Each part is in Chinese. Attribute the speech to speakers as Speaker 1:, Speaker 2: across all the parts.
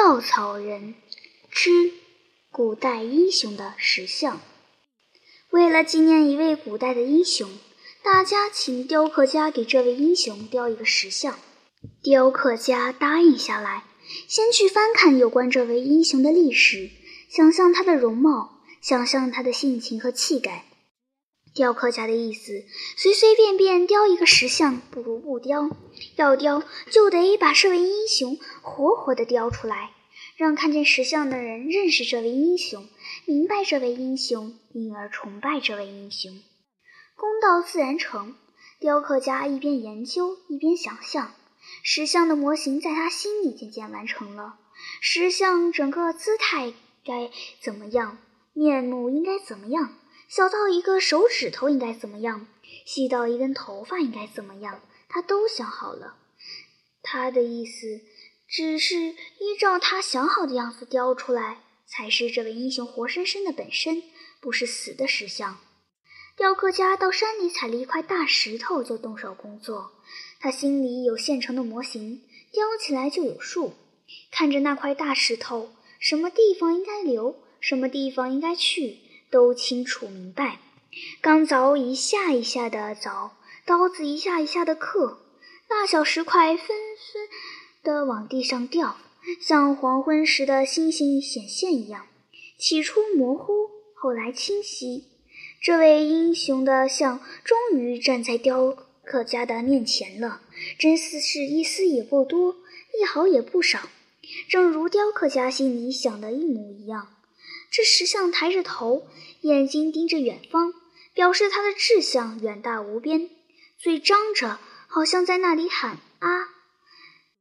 Speaker 1: 稻草人之古代英雄的石像。为了纪念一位古代的英雄，大家请雕刻家给这位英雄雕一个石像。雕刻家答应下来，先去翻看有关这位英雄的历史，想象他的容貌，想象他的性情和气概。雕刻家的意思，随随便便雕一个石像不如不雕，要雕就得把这位英雄活活的雕出来，让看见石像的人认识这位英雄，明白这位英雄，因而崇拜这位英雄。公道自然成，雕刻家一边研究一边想象，石像的模型在他心里渐渐完成了。石像整个姿态该怎么样，面目应该怎么样？小到一个手指头应该怎么样，细到一根头发应该怎么样，他都想好了。他的意思只是依照他想好的样子雕出来，才是这位英雄活生生的本身，不是死的石像。雕刻家到山里采了一块大石头就动手工作，他心里有现成的模型，雕起来就有数。看着那块大石头，什么地方应该留，什么地方应该去。都清楚明白，钢凿一下一下的凿，刀子一下一下的刻，大小石块纷纷的往地上掉，像黄昏时的星星显现一样。起初模糊，后来清晰。这位英雄的像终于站在雕刻家的面前了，真似是一丝也不多，一毫也不少，正如雕刻家心里想的一模一样。这石像抬着头，眼睛盯着远方，表示他的志向远大无边；嘴张着，好像在那里喊“啊”。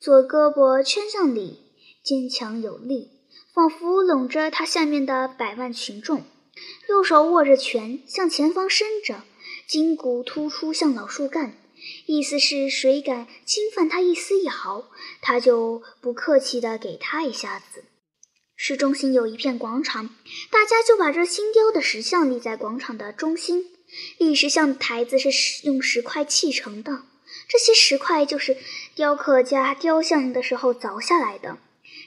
Speaker 1: 左胳膊圈向里，坚强有力，仿佛拢着他下面的百万群众；右手握着拳，向前方伸着，筋骨突出，像老树干。意思是谁敢侵犯他一丝一毫，他就不客气地给他一下子。市中心有一片广场，大家就把这新雕的石像立在广场的中心。立石像的台子是用石块砌成的，这些石块就是雕刻家雕像的时候凿下来的。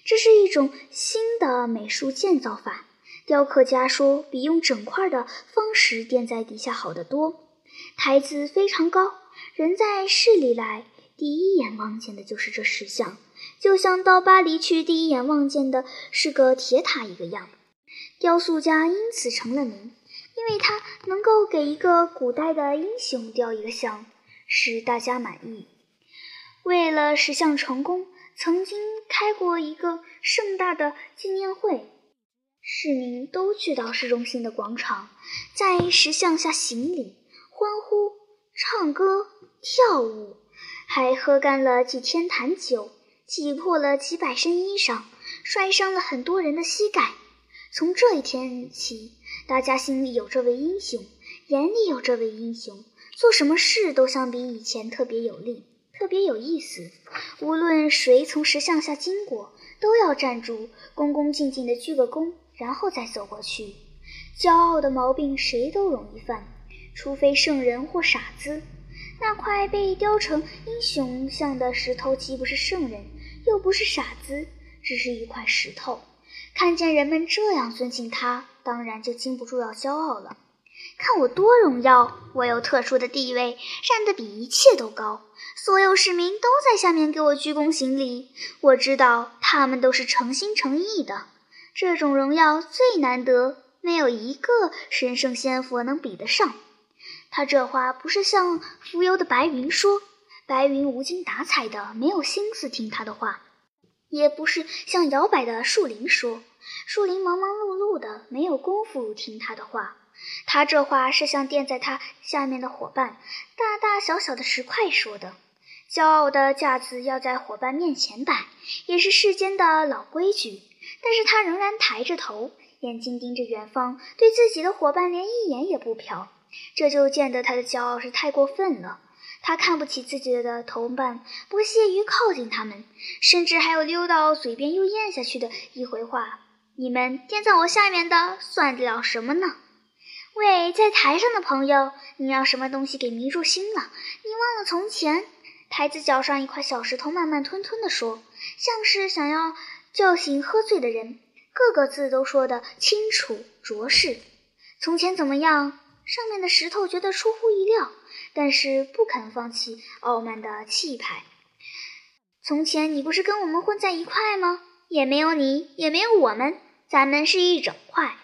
Speaker 1: 这是一种新的美术建造法。雕刻家说，比用整块的方石垫在底下好得多。台子非常高，人在市里来，第一眼望见的就是这石像。就像到巴黎去，第一眼望见的是个铁塔一个样。雕塑家因此成了名，因为他能够给一个古代的英雄雕一个像，使大家满意。为了石像成功，曾经开过一个盛大的纪念会，市民都去到市中心的广场，在石像下行礼、欢呼、唱歌、跳舞，还喝干了几天坛酒。挤破了几百身衣裳，摔伤了很多人的膝盖。从这一天起，大家心里有这位英雄，眼里有这位英雄，做什么事都相比以前特别有力，特别有意思。无论谁从石像下经过，都要站住，恭恭敬敬地鞠个躬，然后再走过去。骄傲的毛病谁都容易犯，除非圣人或傻子。那块被雕成英雄像的石头，既不是圣人。又不是傻子，只是一块石头。看见人们这样尊敬他，当然就禁不住要骄傲了。看我多荣耀，我有特殊的地位，站得比一切都高。所有市民都在下面给我鞠躬行礼。我知道他们都是诚心诚意的。这种荣耀最难得，没有一个神圣仙佛能比得上。他这话不是像浮游的白云说。白云无精打采的，没有心思听他的话；也不是像摇摆的树林说，树林忙忙碌碌的，没有功夫听他的话。他这话是像垫在他下面的伙伴，大大小小的石块说的。骄傲的架子要在伙伴面前摆，也是世间的老规矩。但是他仍然抬着头，眼睛盯着远方，对自己的伙伴连一眼也不瞟，这就见得他的骄傲是太过分了。他看不起自己的同伴，不屑于靠近他们，甚至还有溜到嘴边又咽下去的一回话：“你们垫在我下面的，算得了什么呢？”喂，在台上的朋友，你让什么东西给迷住心了？你忘了从前？台子脚上一块小石头，慢慢吞吞地说，像是想要叫醒喝醉的人，个个字都说得清楚着实。从前怎么样？上面的石头觉得出乎意料，但是不肯放弃傲慢的气派。从前你不是跟我们混在一块吗？也没有你，也没有我们，咱们是一整块。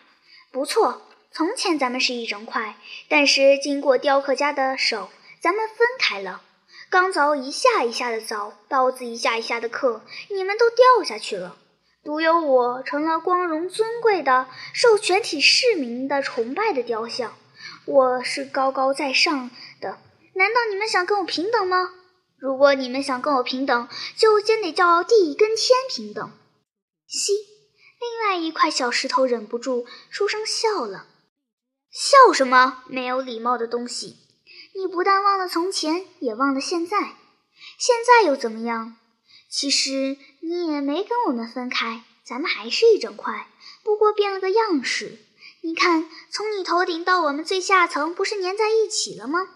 Speaker 1: 不错，从前咱们是一整块，但是经过雕刻家的手，咱们分开了。钢凿一下一下的凿，刀子一下一下的刻，你们都掉下去了。独有我成了光荣尊贵的、受全体市民的崇拜的雕像。我是高高在上的，难道你们想跟我平等吗？如果你们想跟我平等，就先得叫地跟天平等。嘻，另外一块小石头忍不住出声笑了。笑什么？没有礼貌的东西！你不但忘了从前，也忘了现在。现在又怎么样？其实你也没跟我们分开，咱们还是一整块，不过变了个样式。你看，从你头顶到我们最下层，不是粘在一起了吗？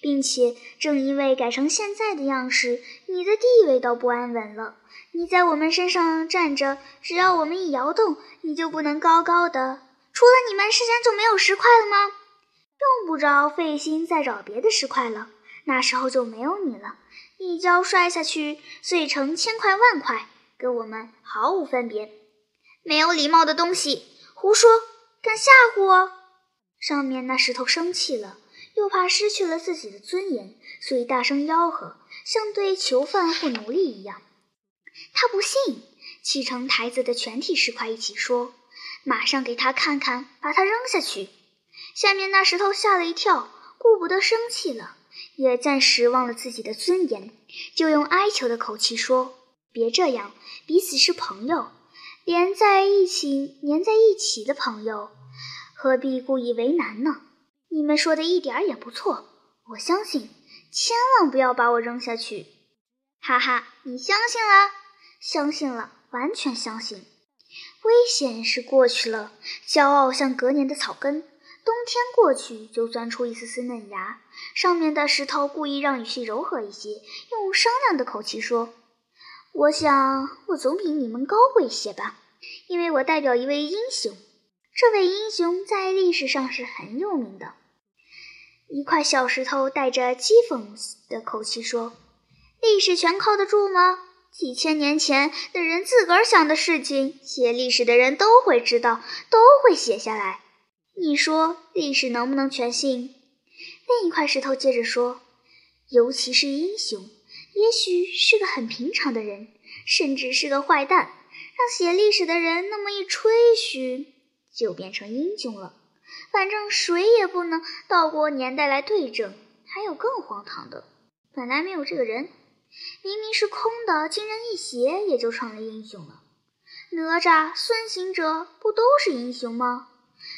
Speaker 1: 并且正因为改成现在的样式，你的地位倒不安稳了。你在我们身上站着，只要我们一摇动，你就不能高高的。除了你们，世间就没有石块了吗？用不着费心再找别的石块了。那时候就没有你了，一跤摔下去，碎成千块万块，跟我们毫无分别。没有礼貌的东西，胡说！敢吓唬我？上面那石头生气了，又怕失去了自己的尊严，所以大声吆喝，像对囚犯或奴隶一样。他不信，砌成台子的全体石块一起说：“马上给他看看，把他扔下去。”下面那石头吓了一跳，顾不得生气了，也暂时忘了自己的尊严，就用哀求的口气说：“别这样，彼此是朋友。”连在一起、粘在一起的朋友，何必故意为难呢？你们说的一点也不错，我相信。千万不要把我扔下去！哈哈，你相信了？相信了，完全相信。危险是过去了，骄傲像隔年的草根，冬天过去就钻出一丝丝嫩芽。上面的石头故意让语气柔和一些，用商量的口气说。我想，我总比你们高贵些吧，因为我代表一位英雄。这位英雄在历史上是很有名的。一块小石头带着讥讽的口气说：“历史全靠得住吗？几千年前的人自个儿想的事情，写历史的人都会知道，都会写下来。你说历史能不能全信？”另一块石头接着说：“尤其是英雄。”也许是个很平常的人，甚至是个坏蛋，让写历史的人那么一吹嘘，就变成英雄了。反正谁也不能倒过年代来对证。还有更荒唐的，本来没有这个人，明明是空的，竟然一写也就成了英雄了。哪吒、孙行者不都是英雄吗？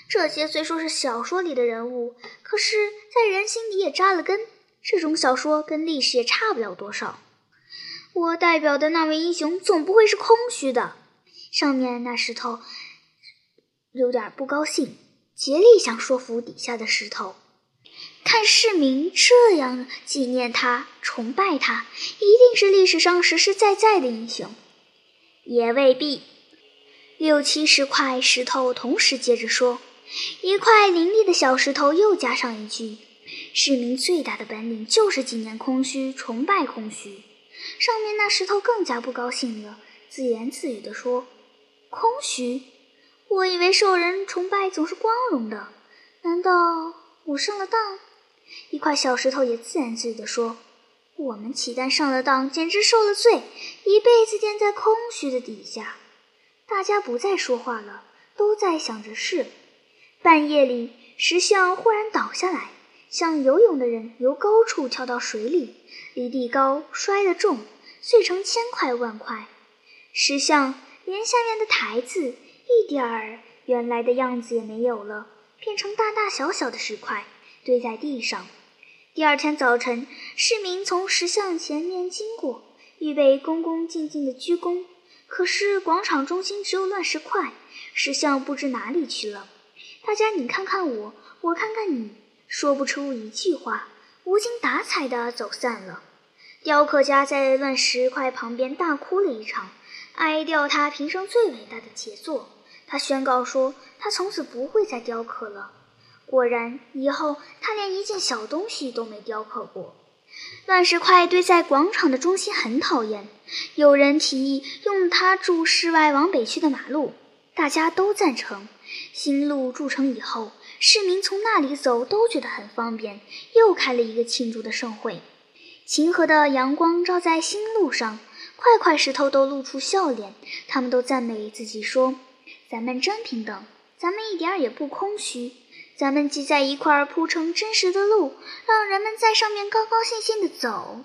Speaker 1: 这些虽说是小说里的人物，可是在人心里也扎了根。这种小说跟历史也差不了多少。我代表的那位英雄总不会是空虚的。上面那石头有点不高兴，竭力想说服底下的石头。看市民这样纪念他、崇拜他，一定是历史上实实在在的英雄。也未必。六七十块石头同时接着说，一块凌厉的小石头又加上一句。市民最大的本领就是纪念空虚，崇拜空虚。上面那石头更加不高兴了，自言自语地说：“空虚？我以为受人崇拜总是光荣的，难道我上了当？”一块小石头也自言自语地说：“我们乞丐上了当，简直受了罪，一辈子垫在空虚的底下。”大家不再说话了，都在想着事。半夜里，石像忽然倒下来。像游泳的人由高处跳到水里，离地高，摔得重，碎成千块万块。石像连下面的台子一点儿原来的样子也没有了，变成大大小小的石块堆在地上。第二天早晨，市民从石像前面经过，预备恭恭敬敬的鞠躬。可是广场中心只有乱石块，石像不知哪里去了。大家你看看我，我看看你。说不出一句话，无精打采地走散了。雕刻家在乱石块旁边大哭了一场，哀悼他平生最伟大的杰作。他宣告说，他从此不会再雕刻了。果然，以后他连一件小东西都没雕刻过。乱石块堆在广场的中心很讨厌，有人提议用它筑市外往北去的马路，大家都赞成。新路筑成以后，市民从那里走都觉得很方便，又开了一个庆祝的盛会。晴和的阳光照在新路上，块块石头都露出笑脸。他们都赞美自己说：“咱们真平等，咱们一点儿也不空虚。咱们挤在一块儿铺成真实的路，让人们在上面高高兴兴地走。”